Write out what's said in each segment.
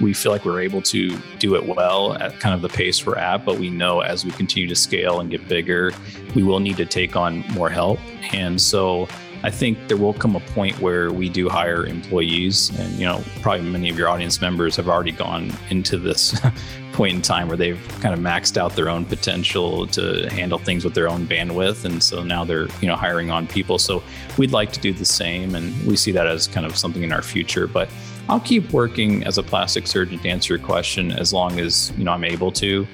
We feel like we're able to do it well at kind of the pace we're at, but we know as we continue to scale and get bigger, we will need to take on more help. And so I think there will come a point where we do hire employees, and you know, probably many of your audience members have already gone into this point in time where they've kind of maxed out their own potential to handle things with their own bandwidth, and so now they're you know hiring on people. So we'd like to do the same, and we see that as kind of something in our future, but. I'll keep working as a plastic surgeon to answer your question as long as you know I'm able to.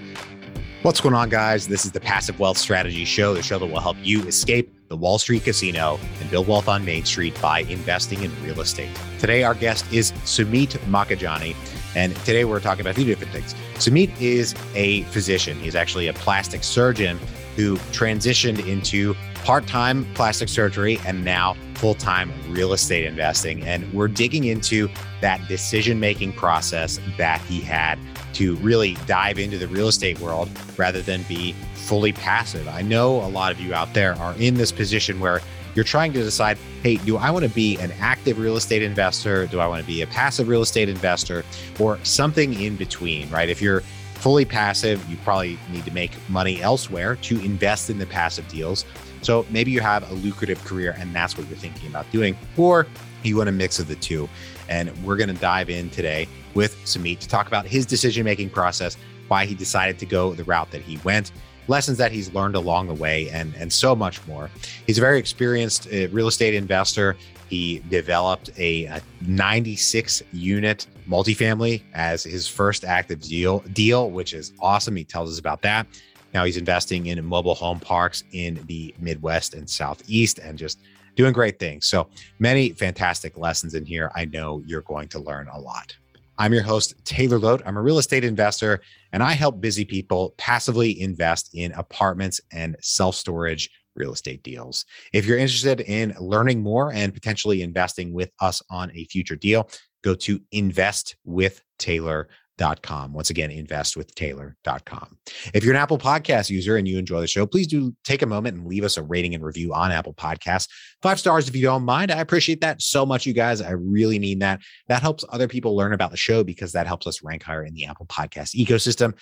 What's going on, guys? This is the Passive Wealth Strategy Show, the show that will help you escape the Wall Street casino and build wealth on Main Street by investing in real estate. Today, our guest is Sumit Makajani, And today we're talking about a few different things. Sumit is a physician. He's actually a plastic surgeon who transitioned into part time plastic surgery and now full time real estate investing. And we're digging into that decision making process that he had to really dive into the real estate world rather than be fully passive. I know a lot of you out there are in this position where you're trying to decide hey, do I want to be an active real estate investor? Do I want to be a passive real estate investor or something in between, right? If you're fully passive, you probably need to make money elsewhere to invest in the passive deals. So maybe you have a lucrative career and that's what you're thinking about doing, or you want a mix of the two. And we're going to dive in today with Sumit to talk about his decision making process, why he decided to go the route that he went, lessons that he's learned along the way, and, and so much more. He's a very experienced uh, real estate investor. He developed a, a 96 unit multifamily as his first active deal, deal, which is awesome. He tells us about that. Now he's investing in mobile home parks in the Midwest and Southeast and just doing great things. So many fantastic lessons in here. I know you're going to learn a lot. I'm your host, Taylor Loht. I'm a real estate investor, and I help busy people passively invest in apartments and self storage real estate deals. If you're interested in learning more and potentially investing with us on a future deal, go to investwithtaylor.com com. Once again, invest with investwithtaylor.com. If you're an Apple Podcast user and you enjoy the show, please do take a moment and leave us a rating and review on Apple Podcasts. Five stars if you don't mind. I appreciate that so much, you guys. I really mean that. That helps other people learn about the show because that helps us rank higher in the Apple Podcast ecosystem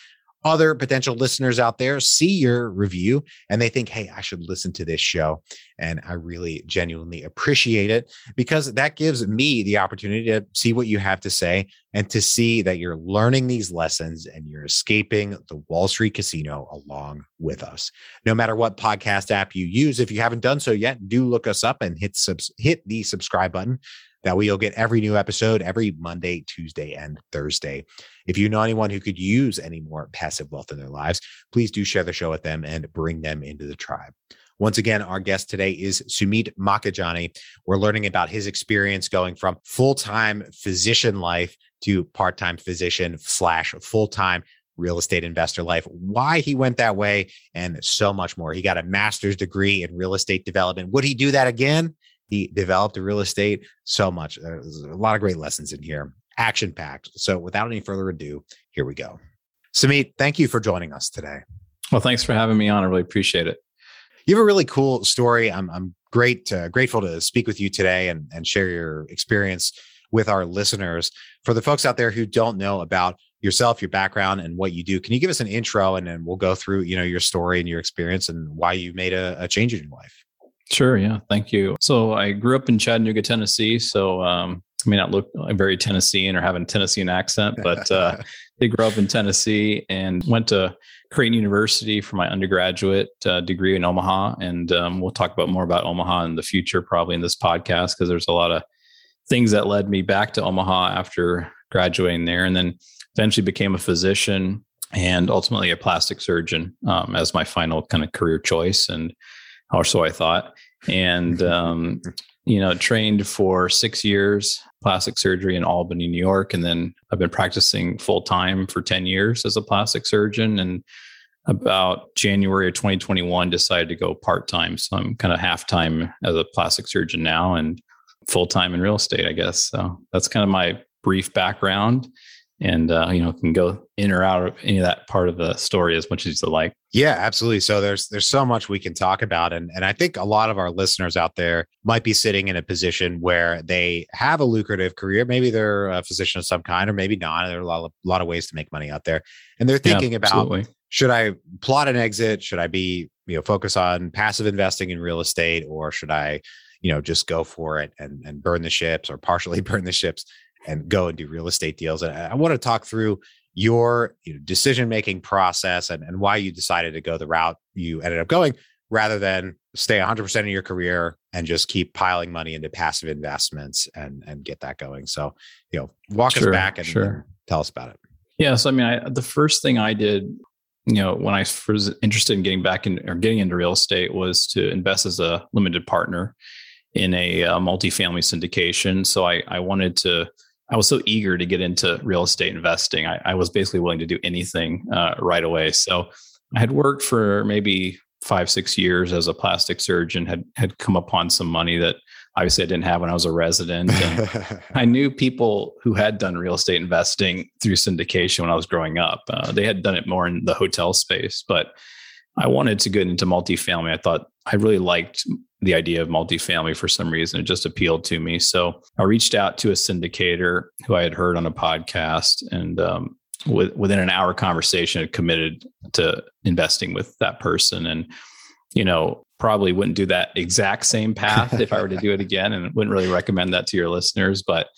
other potential listeners out there see your review and they think, hey, I should listen to this show. And I really genuinely appreciate it because that gives me the opportunity to see what you have to say and to see that you're learning these lessons and you're escaping the Wall Street casino along with us. No matter what podcast app you use, if you haven't done so yet, do look us up and hit subs- hit the subscribe button that way, you'll get every new episode every Monday, Tuesday, and Thursday. If you know anyone who could use any more passive wealth in their lives, please do share the show with them and bring them into the tribe. Once again, our guest today is Sumit Makajani. We're learning about his experience going from full time physician life to part time physician slash full time real estate investor life, why he went that way, and so much more. He got a master's degree in real estate development. Would he do that again? He developed real estate so much. There's a lot of great lessons in here, action packed. So, without any further ado, here we go. Sumit, thank you for joining us today. Well, thanks for having me on. I really appreciate it. You have a really cool story. I'm, I'm great, uh, grateful to speak with you today and, and share your experience with our listeners. For the folks out there who don't know about yourself, your background, and what you do, can you give us an intro and then we'll go through, you know, your story and your experience and why you made a, a change in your life? Sure. Yeah. Thank you. So I grew up in Chattanooga, Tennessee. So um, I may not look very Tennessean or have a Tennessean accent, but uh, they grew up in Tennessee and went to Creighton University for my undergraduate uh, degree in Omaha. And um, we'll talk about more about Omaha in the future, probably in this podcast, because there's a lot of things that led me back to Omaha after graduating there. And then eventually became a physician and ultimately a plastic surgeon um, as my final kind of career choice. And or so I thought. And, um, you know, trained for six years, plastic surgery in Albany, New York. And then I've been practicing full time for 10 years as a plastic surgeon. And about January of 2021, decided to go part time. So I'm kind of half time as a plastic surgeon now and full time in real estate, I guess. So that's kind of my brief background. And uh, you know can go in or out of any of that part of the story as much as you like. Yeah, absolutely. So there's there's so much we can talk about, and and I think a lot of our listeners out there might be sitting in a position where they have a lucrative career. Maybe they're a physician of some kind, or maybe not. There are a lot of lot of ways to make money out there, and they're thinking yeah, about should I plot an exit? Should I be you know focus on passive investing in real estate, or should I you know just go for it and and burn the ships or partially burn the ships and go and do real estate deals. And I want to talk through your you know, decision making process and, and why you decided to go the route you ended up going rather than stay 100% of your career and just keep piling money into passive investments and and get that going so you know walk sure, us back and, sure. and, tell us about it yeah so i mean I, the first thing i did you know when i was interested in getting back in or getting into real estate was to invest as a limited partner in a, a multifamily syndication so i i wanted to I was so eager to get into real estate investing. I, I was basically willing to do anything uh, right away. So I had worked for maybe five, six years as a plastic surgeon, had had come upon some money that obviously I didn't have when I was a resident. And I knew people who had done real estate investing through syndication when I was growing up. Uh, they had done it more in the hotel space, but I wanted to get into multifamily. I thought I really liked the idea of multifamily for some reason. It just appealed to me. So I reached out to a syndicator who I had heard on a podcast and um, with, within an hour conversation, had committed to investing with that person. And, you know, probably wouldn't do that exact same path if I were to do it again and wouldn't really recommend that to your listeners. But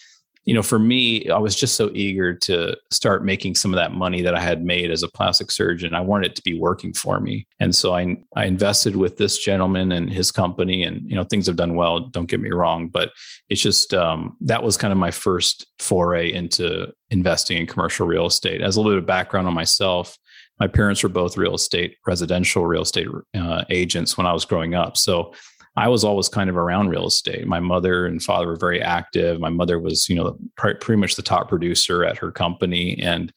you know, for me, I was just so eager to start making some of that money that I had made as a plastic surgeon. I wanted it to be working for me. And so I, I invested with this gentleman and his company and, you know, things have done well. Don't get me wrong, but it's just, um, that was kind of my first foray into investing in commercial real estate. As a little bit of background on myself, my parents were both real estate, residential real estate uh, agents when I was growing up. So I was always kind of around real estate. My mother and father were very active. My mother was, you know, pretty much the top producer at her company. And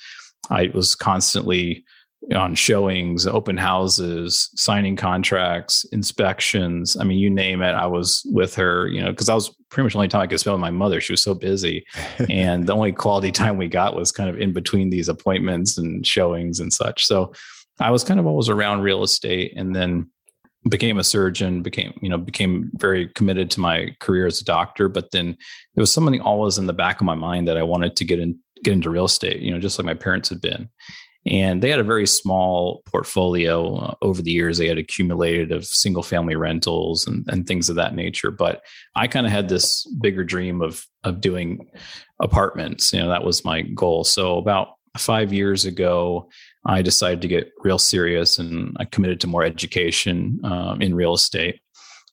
I was constantly on showings, open houses, signing contracts, inspections. I mean, you name it, I was with her, you know, because I was pretty much the only time I could spend with my mother. She was so busy. and the only quality time we got was kind of in between these appointments and showings and such. So I was kind of always around real estate. And then became a surgeon became you know became very committed to my career as a doctor but then there was something always in the back of my mind that i wanted to get in get into real estate you know just like my parents had been. And they had a very small portfolio uh, over the years. They had accumulated of single family rentals and, and things of that nature. But i kind of had this bigger dream of of doing apartments. You know that was my goal. So about five years ago I decided to get real serious and I committed to more education um, in real estate.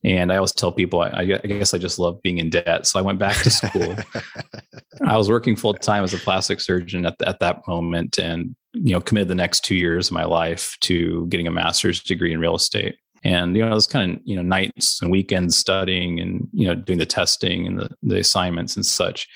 And I always tell people, I, I, guess I just love being in debt. So I went back to school. I was working full time as a plastic surgeon at, at that moment and, you know, committed the next two years of my life to getting a master's degree in real estate. And, you know, it was kind of, you know, nights and weekends studying and, you know, doing the testing and the, the assignments and such.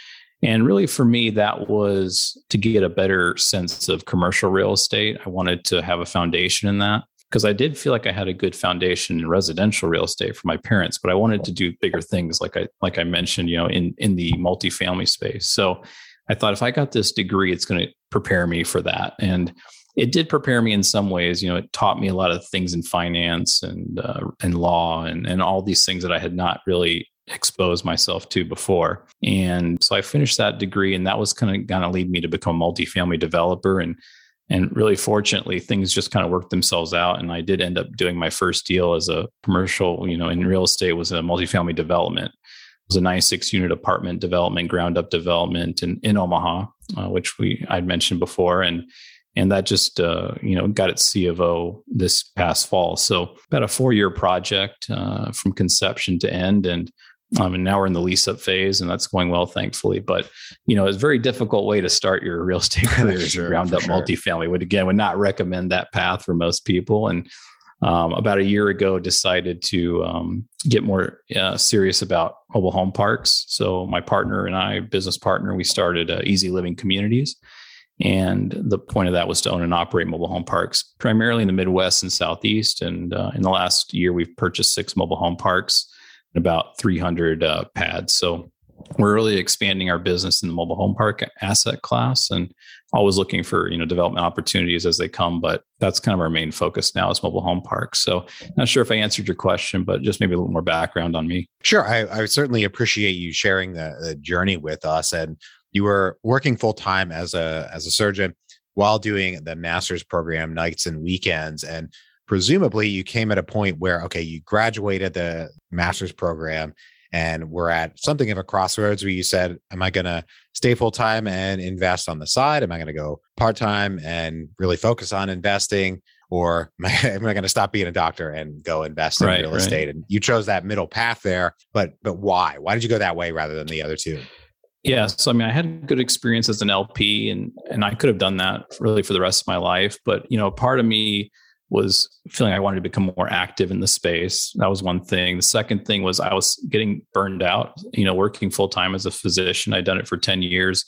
And really, for me, that was to get a better sense of commercial real estate. I wanted to have a foundation in that because I did feel like I had a good foundation in residential real estate for my parents, but I wanted to do bigger things, like I like I mentioned, you know, in in the multifamily space. So I thought if I got this degree, it's going to prepare me for that, and it did prepare me in some ways. You know, it taught me a lot of things in finance and uh, and law and and all these things that I had not really expose myself to before. And so I finished that degree, and that was kind of going to lead me to become a multifamily developer. And and really fortunately, things just kind of worked themselves out. And I did end up doing my first deal as a commercial, you know, in real estate was a multifamily development. It was a 96 unit apartment development, ground up development in, in Omaha, uh, which we I'd mentioned before. And and that just uh, you know got its C of O this past fall. So about a four year project uh, from conception to end, and um, and now we're in the lease up phase, and that's going well, thankfully. But you know, it's a very difficult way to start your real estate career sure, ground up sure. multifamily. Would again would not recommend that path for most people. And um, about a year ago, decided to um, get more uh, serious about mobile home parks. So my partner and I, business partner, we started uh, Easy Living Communities. And the point of that was to own and operate mobile home parks, primarily in the Midwest and Southeast. And uh, in the last year, we've purchased six mobile home parks about 300 uh, pads. So we're really expanding our business in the mobile home park asset class and always looking for you know development opportunities as they come but that's kind of our main focus now is mobile home parks. So not sure if i answered your question but just maybe a little more background on me. Sure. I, I certainly appreciate you sharing the, the journey with us. And you were working full-time as a as a surgeon while doing the master's program nights and weekends. And presumably you came at a point where okay you graduated the master's program and we're at something of a crossroads where you said, Am I going to stay full time and invest on the side? Am I going to go part time and really focus on investing? Or am I, I going to stop being a doctor and go invest in right, real estate? And you chose that middle path there, but but why? Why did you go that way rather than the other two? Yeah, so I mean, I had a good experience as an LP, and and I could have done that really for the rest of my life. But you know, part of me was feeling I wanted to become more active in the space. That was one thing. The second thing was I was getting burned out, you know, working full time as a physician. I'd done it for 10 years,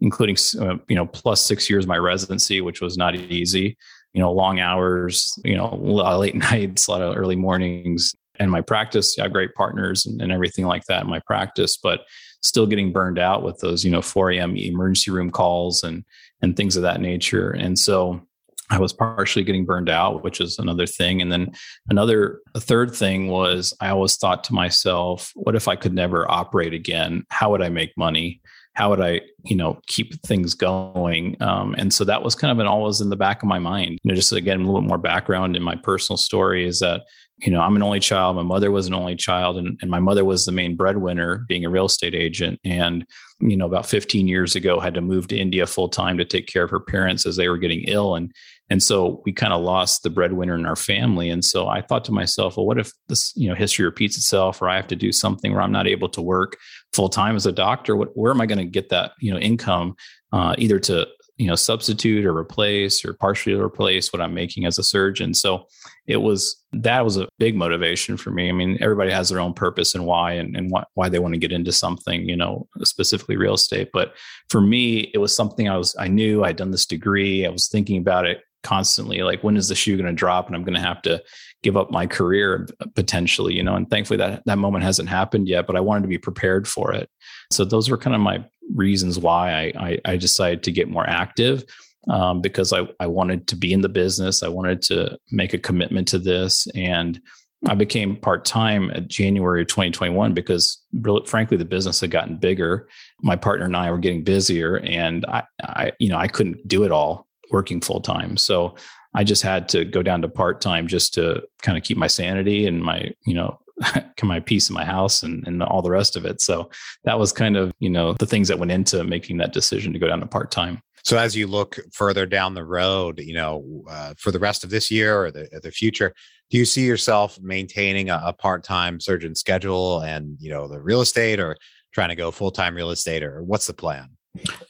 including, uh, you know, plus six years my residency, which was not easy, you know, long hours, you know, a lot of late nights, a lot of early mornings. And my practice, I have great partners and, and everything like that in my practice, but still getting burned out with those, you know, 4 a.m. emergency room calls and and things of that nature. And so I was partially getting burned out, which is another thing. And then another, a third thing was I always thought to myself, what if I could never operate again? How would I make money? How would I, you know, keep things going? Um, and so that was kind of an always in the back of my mind. You know, just again, a little bit more background in my personal story is that you know, I'm an only child. My mother was an only child, and, and my mother was the main breadwinner, being a real estate agent. And, you know, about 15 years ago, had to move to India full time to take care of her parents as they were getting ill. And and so we kind of lost the breadwinner in our family. And so I thought to myself, well, what if this, you know, history repeats itself or I have to do something where I'm not able to work full time as a doctor? What, where am I going to get that, you know, income uh, either to, you know, substitute or replace or partially replace what I'm making as a surgeon? So it was, that was a big motivation for me. I mean, everybody has their own purpose and why and, and why, why they want to get into something, you know, specifically real estate. But for me, it was something I was, I knew I'd done this degree. I was thinking about it constantly like when is the shoe going to drop and i'm going to have to give up my career uh, potentially you know and thankfully that that moment hasn't happened yet but i wanted to be prepared for it so those were kind of my reasons why i i, I decided to get more active um, because I, I wanted to be in the business i wanted to make a commitment to this and I became part time at January of 2021 because, frankly, the business had gotten bigger. My partner and I were getting busier, and I, I, you know, I couldn't do it all working full time. So I just had to go down to part time just to kind of keep my sanity and my, you know, my peace in my house and, and all the rest of it. So that was kind of, you know, the things that went into making that decision to go down to part time. So as you look further down the road, you know, uh, for the rest of this year or the, the future, do you see yourself maintaining a, a part-time surgeon schedule and, you know, the real estate or trying to go full-time real estate or what's the plan?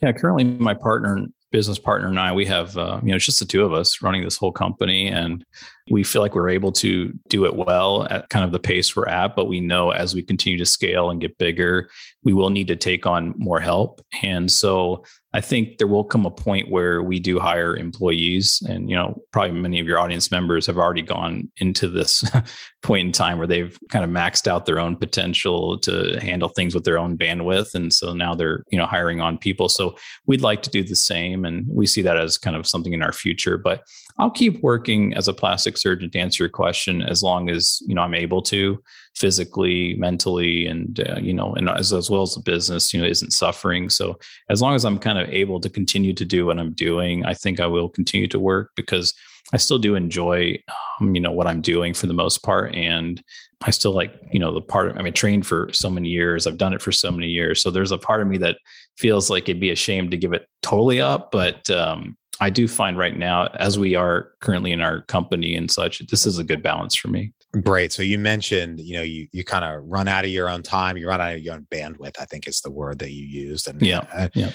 Yeah, currently my partner business partner and I, we have, uh, you know, it's just the two of us running this whole company. And we feel like we're able to do it well at kind of the pace we're at. But we know as we continue to scale and get bigger, we will need to take on more help. And so I think there will come a point where we do hire employees, and you know, probably many of your audience members have already gone into this point in time where they've kind of maxed out their own potential to handle things with their own bandwidth, and so now they're you know hiring on people. So we'd like to do the same, and we see that as kind of something in our future. But I'll keep working as a plastic surgeon to answer your question as long as you know I'm able to physically, mentally, and uh, you know, and as, as well as the business, you know, isn't suffering. So as long as I'm kind of able to continue to do what I'm doing, I think I will continue to work because I still do enjoy, um, you know, what I'm doing for the most part, and I still like, you know, the part. Of, I mean, trained for so many years. I've done it for so many years. So there's a part of me that feels like it'd be a shame to give it totally up, but um, I do find right now, as we are currently in our company and such, this is a good balance for me. Great. So you mentioned, you know, you you kind of run out of your own time, you run out of your own bandwidth. I think is the word that you used. And yeah, uh, yeah.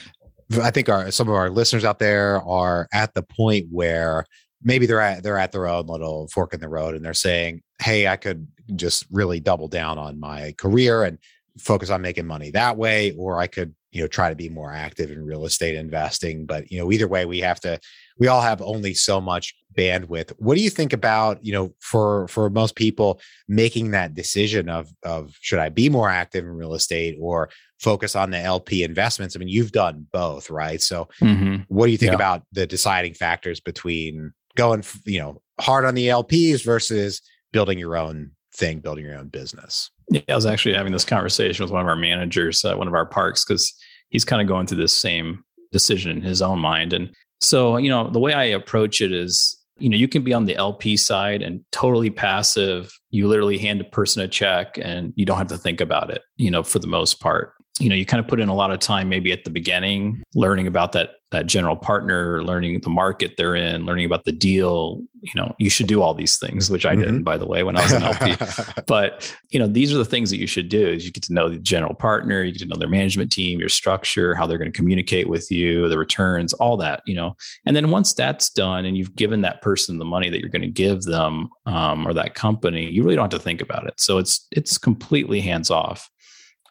I think our some of our listeners out there are at the point where maybe they're at they're at their own little fork in the road, and they're saying, "Hey, I could just really double down on my career and focus on making money that way, or I could you know try to be more active in real estate investing but you know either way we have to we all have only so much bandwidth what do you think about you know for for most people making that decision of of should i be more active in real estate or focus on the lp investments i mean you've done both right so mm-hmm. what do you think yeah. about the deciding factors between going you know hard on the lps versus building your own thing building your own business yeah, I was actually having this conversation with one of our managers at one of our parks because he's kind of going through this same decision in his own mind. And so, you know, the way I approach it is, you know, you can be on the LP side and totally passive. You literally hand a person a check and you don't have to think about it, you know, for the most part you know you kind of put in a lot of time maybe at the beginning learning about that that general partner learning the market they're in learning about the deal you know you should do all these things which i mm-hmm. did by the way when i was an lp but you know these are the things that you should do is you get to know the general partner you get to know their management team your structure how they're going to communicate with you the returns all that you know. And then once that's done and you've given that person the money that you're going to give them um, or that company you really don't have to think about it. So it's it's completely hands off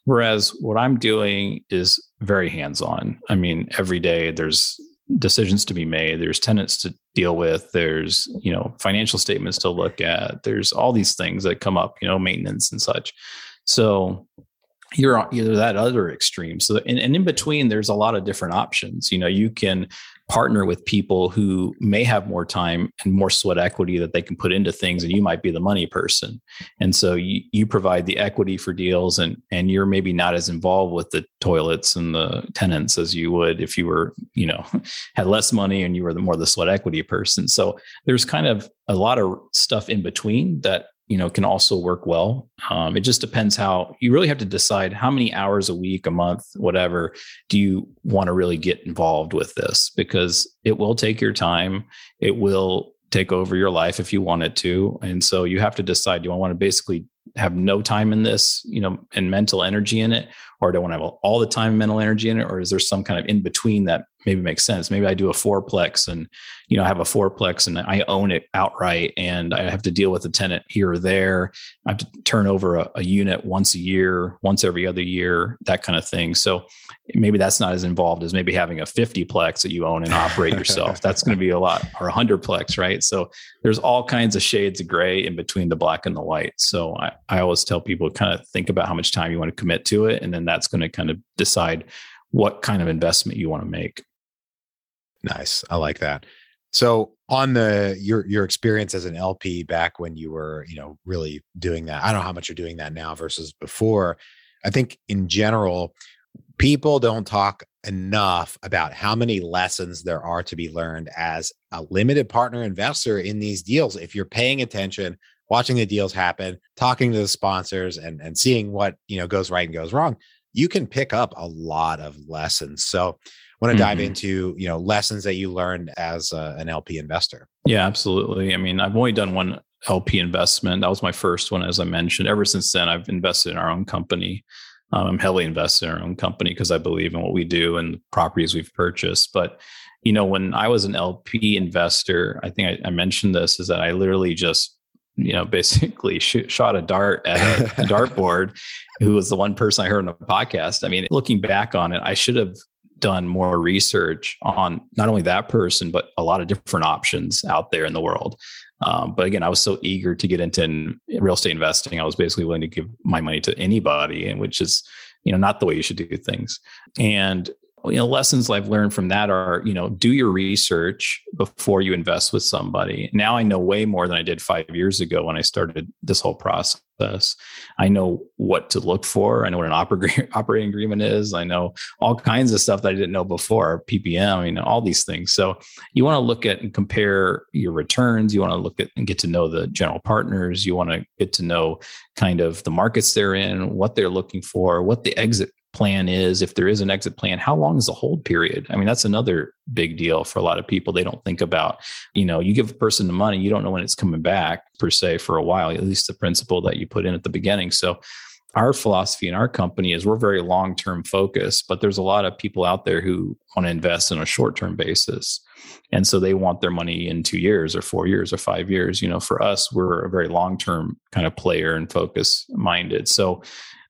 Whereas what I'm doing is very hands on. I mean, every day there's decisions to be made, there's tenants to deal with, there's, you know, financial statements to look at, there's all these things that come up, you know, maintenance and such. So you're on either that other extreme. So, and, and in between, there's a lot of different options. You know, you can partner with people who may have more time and more sweat equity that they can put into things and you might be the money person. And so you, you provide the equity for deals and and you're maybe not as involved with the toilets and the tenants as you would if you were you know had less money and you were the more the sweat equity person. So there's kind of a lot of stuff in between that you know can also work well. Um, it just depends how you really have to decide how many hours a week a month whatever do you want to really get involved with this? Because it will take your time. It will take over your life if you want it to. And so you have to decide do i want to basically have no time in this you know and mental energy in it? Or do i want to have all the time mental energy in it? Or is there some kind of in between that maybe makes sense. Maybe I do a fourplex and you know I have a fourplex and I own it outright and I have to deal with a tenant here or there. I have to turn over a, a unit once a year, once every other year, that kind of thing. So maybe that's not as involved as maybe having a 50plex that you own and operate yourself. that's going to be a lot or a 100plex, right? So there's all kinds of shades of gray in between the black and the white. So I, I always tell people kind of think about how much time you want to commit to it and then that's going to kind of decide what kind of investment you want to make. Nice. I like that. So on the your your experience as an LP back when you were, you know, really doing that. I don't know how much you're doing that now versus before. I think in general, people don't talk enough about how many lessons there are to be learned as a limited partner investor in these deals. If you're paying attention, watching the deals happen, talking to the sponsors and and seeing what, you know, goes right and goes wrong, you can pick up a lot of lessons. So want to dive mm-hmm. into you know lessons that you learned as a, an LP investor. Yeah, absolutely. I mean, I've only done one LP investment. That was my first one, as I mentioned. Ever since then, I've invested in our own company. Um, I'm heavily invested in our own company because I believe in what we do and the properties we've purchased. But you know, when I was an LP investor, I think I, I mentioned this is that I literally just you know, basically sh- shot a dart at a, dartboard, who was the one person I heard on a podcast. I mean, looking back on it, I should have done more research on not only that person, but a lot of different options out there in the world. Um, but again, I was so eager to get into real estate investing. I was basically willing to give my money to anybody, and which is, you know, not the way you should do things. And you know lessons i've learned from that are you know do your research before you invest with somebody. Now i know way more than i did five years ago when i started this whole process. I know what to look for. I know what an operating agreement is. I know all kinds of stuff that i didn't know before ppm you know all these things. So you want to look at and compare your returns. You want to look at and get to know the general partners. You want to get to know kind of the markets they're in what they're looking for what the exit plan is if there is an exit plan how long is the hold period? I mean that's another big deal for a lot of people. They don't think about you know you give a person the money you don't know when it's coming back per se for a while at least the principle that you put in at the beginning. So our philosophy in our company is we're very long term focused but there's a lot of people out there who want to invest on a short term basis. And so they want their money in two years or four years or five years. You know for us we're a very long term kind of player and focus minded so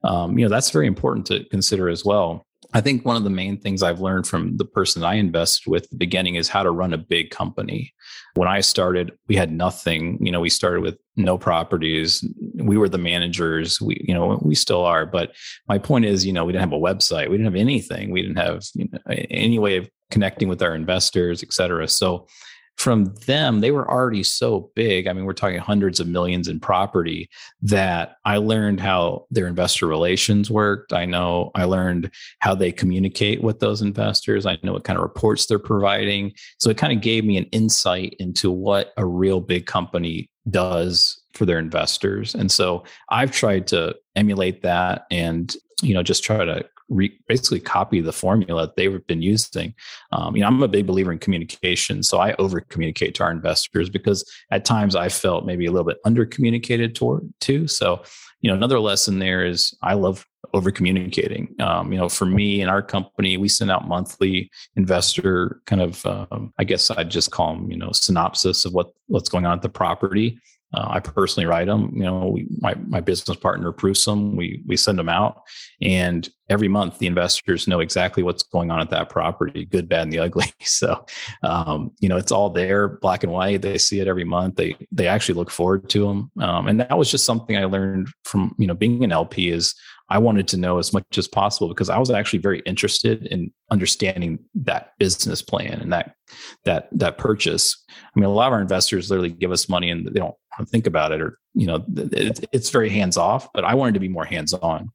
um, you know that's very important to consider as well I think one of the main things I've learned from the person I invested with the beginning is how to run a big company. When I started, we had nothing. You know, we started with no properties. We were the managers. We, you know, we still are. But my point is, you know, we didn't have a website. We didn't have anything. We didn't have you know, any way of connecting with our investors, et cetera. So from them, they were already so big. I mean, we're talking hundreds of millions in property that I learned how their investor relations worked. I know I learned how they communicate with those investors. I know what kind of reports they're providing. So it kind of gave me an insight into what a real big company does for their investors. And so I've tried to emulate that and you know just try to re- basically copy the formula that they've been using. Um, you know, I'm a big believer in communication, so I over communicate to our investors because at times I felt maybe a little bit under communicated toward too. So, you know, another lesson there is I love over communicating. Um, you know, for me and our company, we send out monthly investor kind of, um, I guess I'd just call them, you know, synopsis of what what's going on at the property. Uh, I personally write them. You know, we, my my business partner approves them. We we send them out, and every month the investors know exactly what's going on at that property, good, bad, and the ugly. So, um, you know, it's all there, black and white. They see it every month. They they actually look forward to them, um, and that was just something I learned from you know being an LP is I wanted to know as much as possible because I was actually very interested in understanding that business plan and that that that purchase. I mean, a lot of our investors literally give us money and they don't think about it, or you know, it, it's very hands off. But I wanted to be more hands on.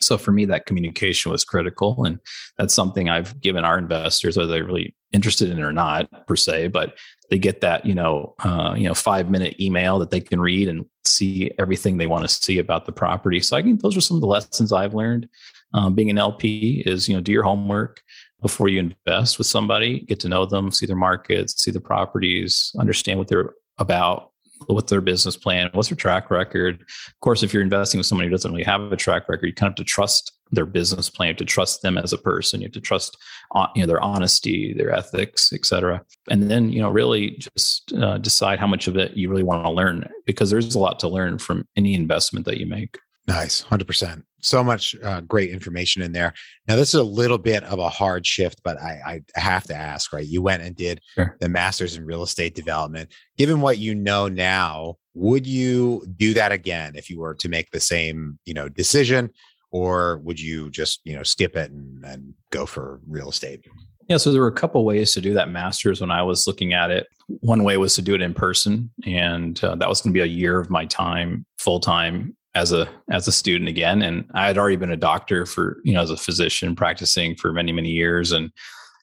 So for me, that communication was critical, and that's something I've given our investors, whether they're really interested in it or not, per se. But they get that you know uh, you know five minute email that they can read and see everything they want to see about the property. So I think those are some of the lessons I've learned. Um, being an LP is you know do your homework before you invest with somebody, get to know them, see their markets, see the properties, understand what they're about, what's their business plan, what's their track record. Of course, if you're investing with somebody who doesn't really have a track record, you kind of have to trust their business plan, you have to trust them as a person, you have to trust uh, you know their honesty, their ethics, etc. And then you know really just uh, decide how much of it you really want to learn because there's a lot to learn from any investment that you make. Nice, hundred percent. So much uh, great information in there. Now, this is a little bit of a hard shift, but I, I have to ask. Right, you went and did sure. the master's in real estate development. Given what you know now, would you do that again if you were to make the same, you know, decision, or would you just, you know, skip it and, and go for real estate? Yeah, so there were a couple ways to do that master's when I was looking at it. One way was to do it in person, and uh, that was going to be a year of my time full time as a as a student again and i had already been a doctor for you know as a physician practicing for many many years and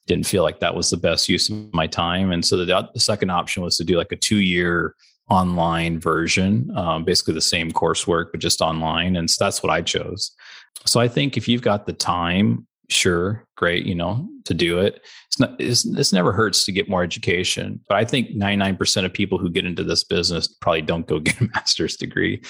didn't feel like that was the best use of my time and so the, the second option was to do like a two year online version um, basically the same coursework but just online and so that's what i chose. So i think if you've got the time sure great you know to do it. It's not it's, this never hurts to get more education but i think 99% of people who get into this business probably don't go get a master's degree.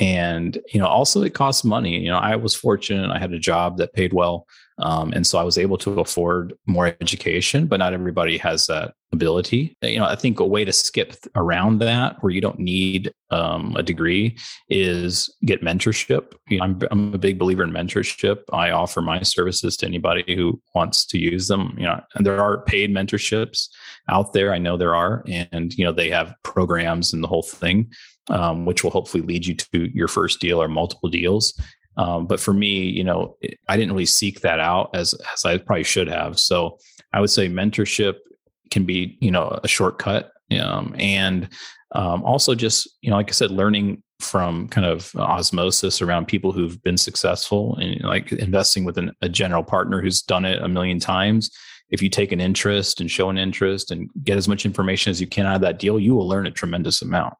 And you know also it costs money. You know i was fortunate i had a job that paid well um, and so I was able to afford more education, but not everybody has that ability. You know, I think a way to skip around that where you don't need um, a degree is get mentorship. You know, I'm, I'm a big believer in mentorship. I offer my services to anybody who wants to use them. You know, and there are paid mentorships out there. I know there are, and you know they have programs and the whole thing. Um, which will hopefully lead you to your first deal or multiple deals. Um, but for me, you know, I didn't really seek that out as as I probably should have. So I would say mentorship can be, you know, a shortcut, um, and um, also just, you know, like I said, learning from kind of osmosis around people who've been successful and like investing with an, a general partner who's done it a million times if you take an interest and show an interest and get as much information as you can out of that deal, you will learn a tremendous amount.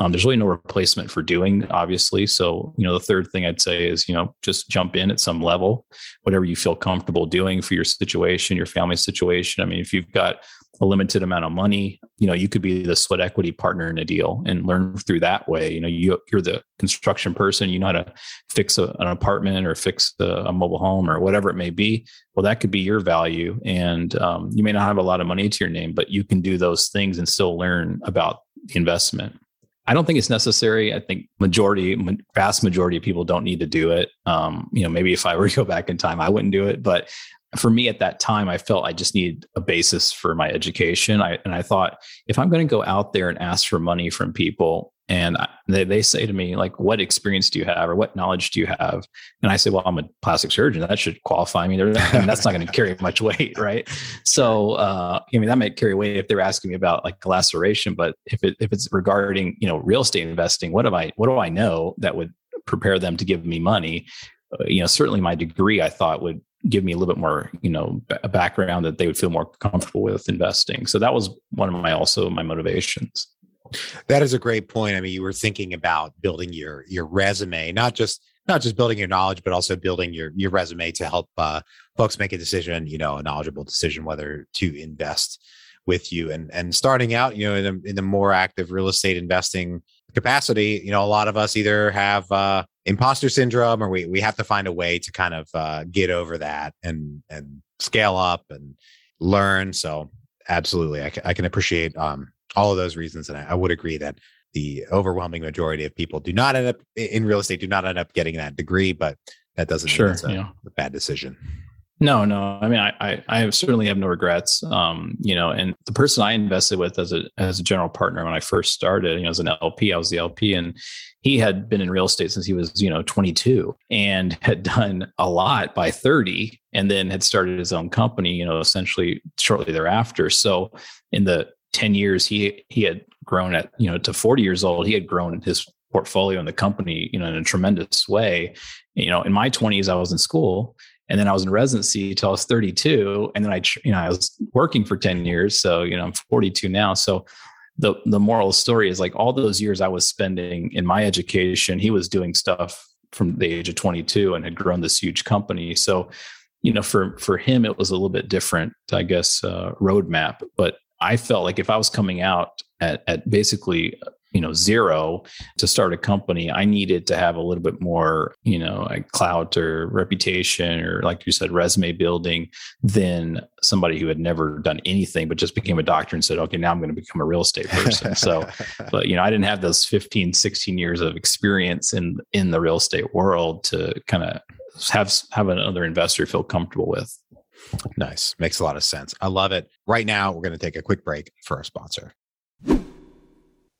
Um, there's really no replacement for doing, obviously. So, you know, the third thing I'd say is, you know, just jump in at some level, whatever you feel comfortable doing for your situation, your family situation. I mean, if you've got a limited amount of money, you know, you could be the sweat equity partner in a deal and learn through that way. You know, you, you're the construction person, you know how to fix a, an apartment or fix a, a, mobile home or whatever it may be. Well, that could be your value. And um, you may not have a lot of money to your name, but you can do those things and still learn about the investment. I don't think it's necessary. I think majority, vast majority of people don't need to do it. Um, you know, maybe if I were to go back in time, I wouldn't do it. But for me at that time, I felt I just needed a basis for my education. I, and I thought if I'm going to go out there and ask for money from people, and they, they say to me like what experience do you have or what knowledge do you have? And i say well i'm a plastic surgeon. That should qualify me, I mean, that's not going to carry much weight right? So uh, i mean that might carry weight if they're asking me about like laceration but if it if it's regarding you know real estate investing what am i what do i know that would prepare them to give me money? Uh, you know certainly my degree i thought would give me a little bit more you know a background that they would feel more comfortable with investing. So that was one of my also my motivations that is a great point. I mean, you were thinking about building your your resume, not just not just building your knowledge, but also building your your resume to help uh, folks make a decision, you know, a knowledgeable decision whether to invest with you. And and starting out, you know, in the in the more active real estate investing capacity, you know, a lot of us either have uh, imposter syndrome or we we have to find a way to kind of uh, get over that and and scale up and learn. So absolutely, I, I can appreciate um, all of those reasons. And I, I would agree that the overwhelming majority of people do not end up in real estate, do not end up getting that degree, but that doesn't sure, mean it's a, yeah. a bad decision. No, no. I mean, I, I, I certainly have no regrets. Um, you know, and the person I invested with as a as a general partner when I first started, you know, as an LP, I was the LP, and he had been in real estate since he was, you know, 22 and had done a lot by 30, and then had started his own company, you know, essentially shortly thereafter. So, in the 10 years he he had grown at you know to 40 years old he had grown his portfolio in the company you know in a tremendous way. You know in my 20s i was in school and then i was in residency until i was 32 and then i you know i was working for 10 years so you know i'm 42 now. So the the moral story is like all those years i was spending in my education he was doing stuff from the age of 22 and had grown this huge company. So you know for for him it was a little bit different i guess uh, roadmap but I felt like if I was coming out at, at basically you know zero to start a company i needed to have a little bit more you know like clout or reputation or like you said resume building than somebody who had never done anything but just became a doctor and said okay now i'm going to become a real estate person. So but you know i didn't have those 15 16 years of experience in in the real estate world to kind of have have another investor feel comfortable with Nice. Makes a lot of sense. I love it. Right now, we're going to take a quick break for our sponsor.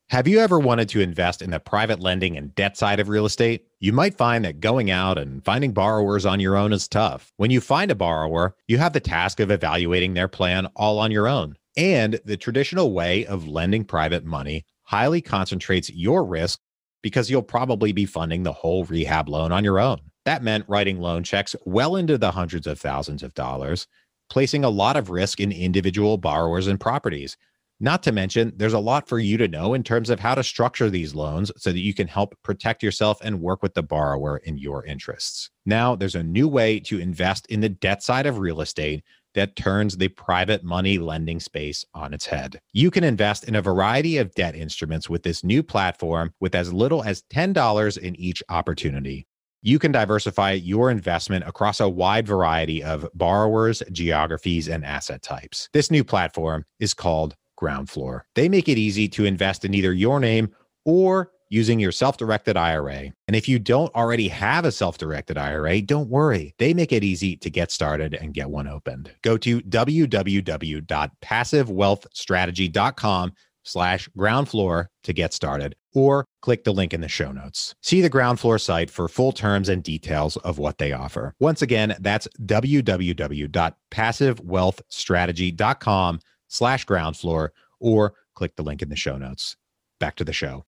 Have you ever wanted to invest in the private lending and debt side of real estate? You might find that going out and finding borrowers on your own is tough. When you find a borrower, you have the task of evaluating their plan all on your own. And the traditional way of lending private money highly concentrates your risk because you'll probably be funding the whole rehab loan on your own. That meant writing loan checks well into the hundreds of thousands of dollars, placing a lot of risk in individual borrowers and properties. Not to mention, there's a lot for you to know in terms of how to structure these loans so that you can help protect yourself and work with the borrower in your interests. Now, there's a new way to invest in the debt side of real estate that turns the private money lending space on its head. You can invest in a variety of debt instruments with this new platform with as little as $10 in each opportunity you can diversify your investment across a wide variety of borrowers, geographies, and asset types. This new platform is called Groundfloor. They make it easy to invest in either your name or using your self directed IRA. And if you don't already have a self directed IRA, don't worry. They make it easy to get started and get one opened. Go to www.passivewealthstrategy.com slash ground floor to get started or click the link in the show notes. See the ground floor site for full terms and details of what they offer. Once again, that's www.passivewealthstrategy.com slash ground floor or click the link in the show notes. Back to the show.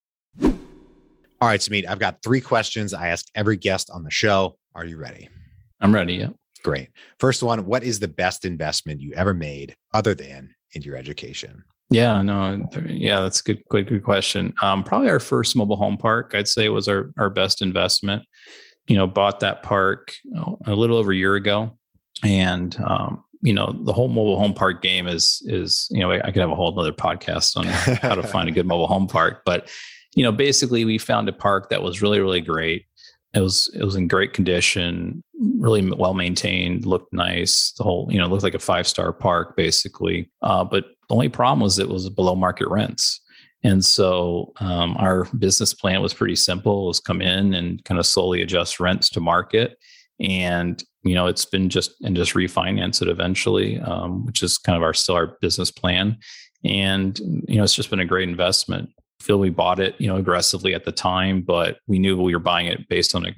All right, Sumit, I've got three questions I ask every guest on the show. Are you ready? I'm ready. Yeah. Great. First one What is the best investment you ever made other than in your education? Yeah, no, yeah, that's a good, good, good question. Um, probably our first mobile home park, I'd say, was our our best investment. You know, bought that park a little over a year ago, and um, you know, the whole mobile home park game is is you know, I could have a whole other podcast on how to find a good mobile home park, but you know, basically, we found a park that was really, really great. It was it was in great condition, really well maintained, looked nice. The whole you know looked like a five star park basically. Uh, but the only problem was it was below market rents. And so um, our business plan was pretty simple: was come in and kind of slowly adjust rents to market, and you know it's been just and just refinance it eventually, um, which is kind of our still our business plan. And you know it's just been a great investment. Feel we bought it you know aggressively at the time, but we knew we were buying it based on a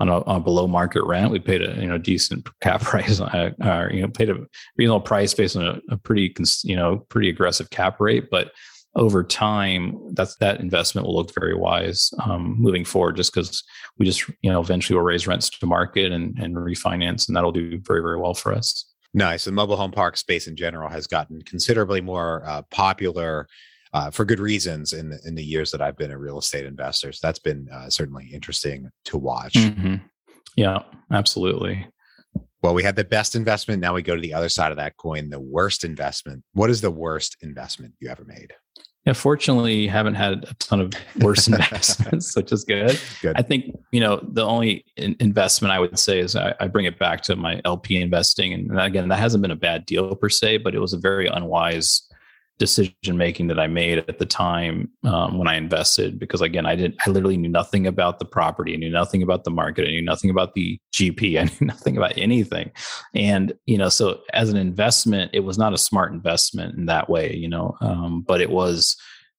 on a, on below market rent. We paid a you know decent cap price, uh, or you know paid a reasonable price based on a, a pretty you know pretty aggressive cap rate, but over time, that's that investment will look very wise um, moving forward. Just because we just you know eventually will raise rents to market and and refinance, and that'll do very very well for us. Nice. The mobile home park space in general has gotten considerably more uh, popular. Uh, for good reasons in the, in the years that I've been a real estate investor. So that's been uh, certainly interesting to watch. Mm-hmm. Yeah, absolutely. Well, we had the best investment. Now we go to the other side of that coin, the worst investment. What is the worst investment you ever made? Yeah, fortunately, haven't had a ton of worse investments, which is good. good. I think you know the only in- investment I would say is I, I, bring it back to my LP investing, and again, that hasn't been a bad deal per se, but it was a very unwise decision making that I made at the time um, when I invested because again I didn't I literally knew nothing about the property. I knew nothing about the market. I knew nothing about the GP I knew nothing about anything. And you know so as an investment it was not a smart investment in that way you know um, but it was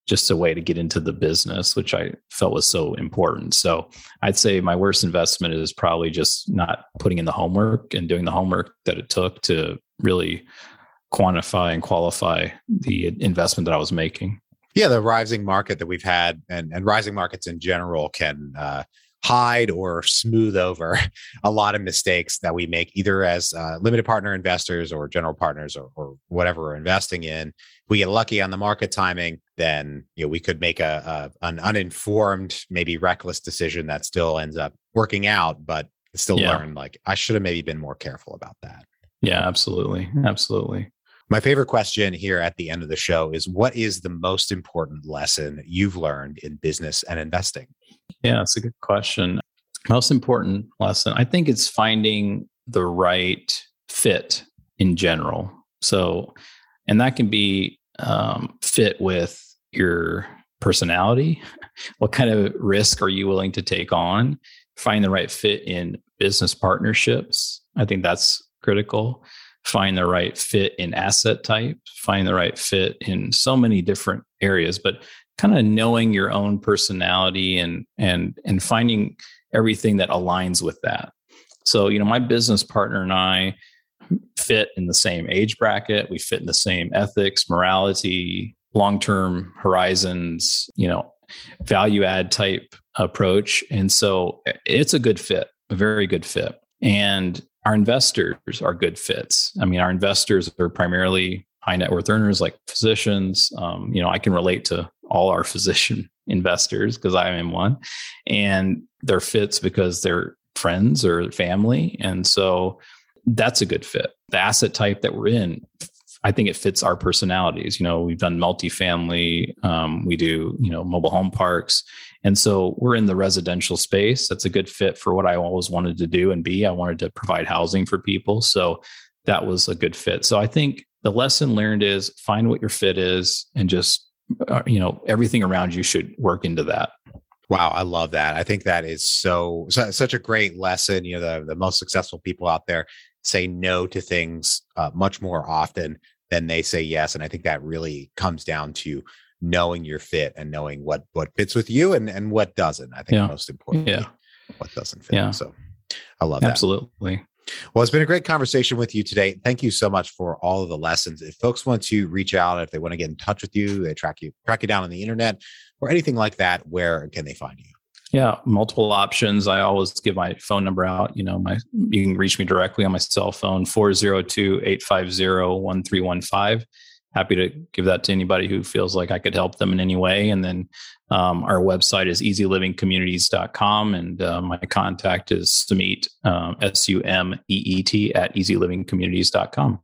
just a way to get into the business which I felt was so important. So I'd say my worst investment is probably just not putting in the homework and doing the homework that it took to really quantify and qualify the investment that I was making. Yeah, the rising market that we've had and, and rising markets in general can uh, hide or smooth over a lot of mistakes that we make either as uh, limited partner investors or general partners or, or, whatever we're investing in. If we get lucky on the market timing, then you know we could make a, a an uninformed, maybe reckless decision that still ends up working out, but still yeah. learn like I should have maybe been more careful about that. Yeah, absolutely. Absolutely. My favorite question here at the end of the show is what is the most important lesson you've learned in business and investing? Yeah, it's a good question. Most important lesson, I think it's finding the right fit in general. So, and that can be um, fit with your personality. What kind of risk are you willing to take on? Find the right fit in business partnerships. I think that's critical find the right fit in asset type, find the right fit in so many different areas, but kind of knowing your own personality and and and finding everything that aligns with that. So, you know, my business partner and I fit in the same age bracket, we fit in the same ethics, morality, long-term horizons, you know, value add type approach. And so eh, it's a good fit, a very good fit. And our investors are good fits. I mean, our investors are primarily high net worth earners like physicians. Um, you know, I can relate to all our physician investors because I am one, and they're fits because they're friends or family, and so that's a good fit. The asset type that we're in, I think it fits our personalities. You know, we've done multifamily, um, we do you know mobile home parks, and so we're in the residential space. That's a good fit for what I always wanted to do and be. I wanted to provide housing for people. So that was a good fit. So I think the lesson learned is find what your fit is and just, uh, you know, everything around you should work into that. Wow, I love that. I think that is so, so such a great lesson. You know, the, the most successful people out there say no to things uh, much more often than they say yes. And I think that really comes down to knowing your fit and knowing what what fits with you and and what doesn't. I think yeah. most important. Yeah. What doesn't fit. Yeah. So I love that. Absolutely. Well, it's been a great conversation with you today. Thank you so much for all of the lessons. If folks want to reach out, if they want to get in touch with you, they track you, track you down on the internet or anything like that, where can they find you? Yeah, multiple options. I always give my phone number out. You know, my you can reach me directly on my cell phone, 402-850-1315 happy to give that to anybody who feels like I could help them in any way. And then um, our website is easylivingcommunities.com and uh, my contact is Sumeet, um, S U M E E T, at easylivingcommunities.com.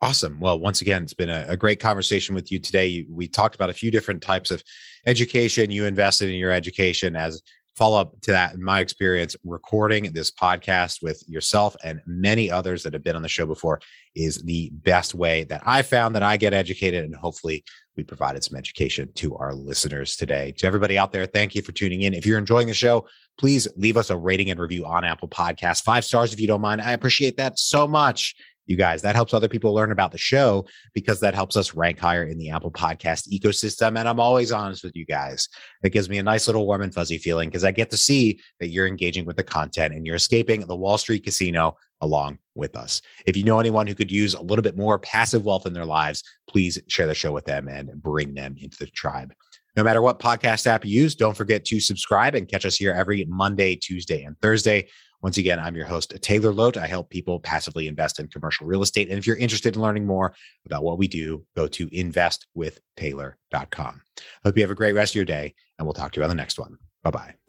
Awesome. Well, once again, it's been a, a, great conversation with you today. We talked about a few different types of education. You invested in your education as follow up to that, in my experience, recording this podcast with yourself and many others that have been on the show before is the best way that I found that I get educated. And hopefully, we provided some education to our listeners today. To everybody out there, thank you for tuning in. If you're enjoying the show, please leave us a rating and review on Apple Podcasts. Five stars if you don't mind. I appreciate that so much you guys. That helps other people learn about the show because that helps us rank higher in the Apple podcast ecosystem. And I'm always honest with you guys. It gives me a nice little warm and fuzzy feeling because I get to see that you're engaging with the content and you're escaping the Wall Street casino along with us. If you know anyone who could use a little bit more passive wealth in their lives, please share the show with them and bring them into the tribe. No matter what podcast app you use, don't forget to subscribe and catch us here every Monday, Tuesday, and Thursday. Once again, I'm your host, Taylor Loht. I help people passively invest in commercial real estate. And if you're interested in learning more about what we do, go to investwithtaylor.com. I Hope you have a great rest of your day, and we'll talk to you on the next one. Bye bye.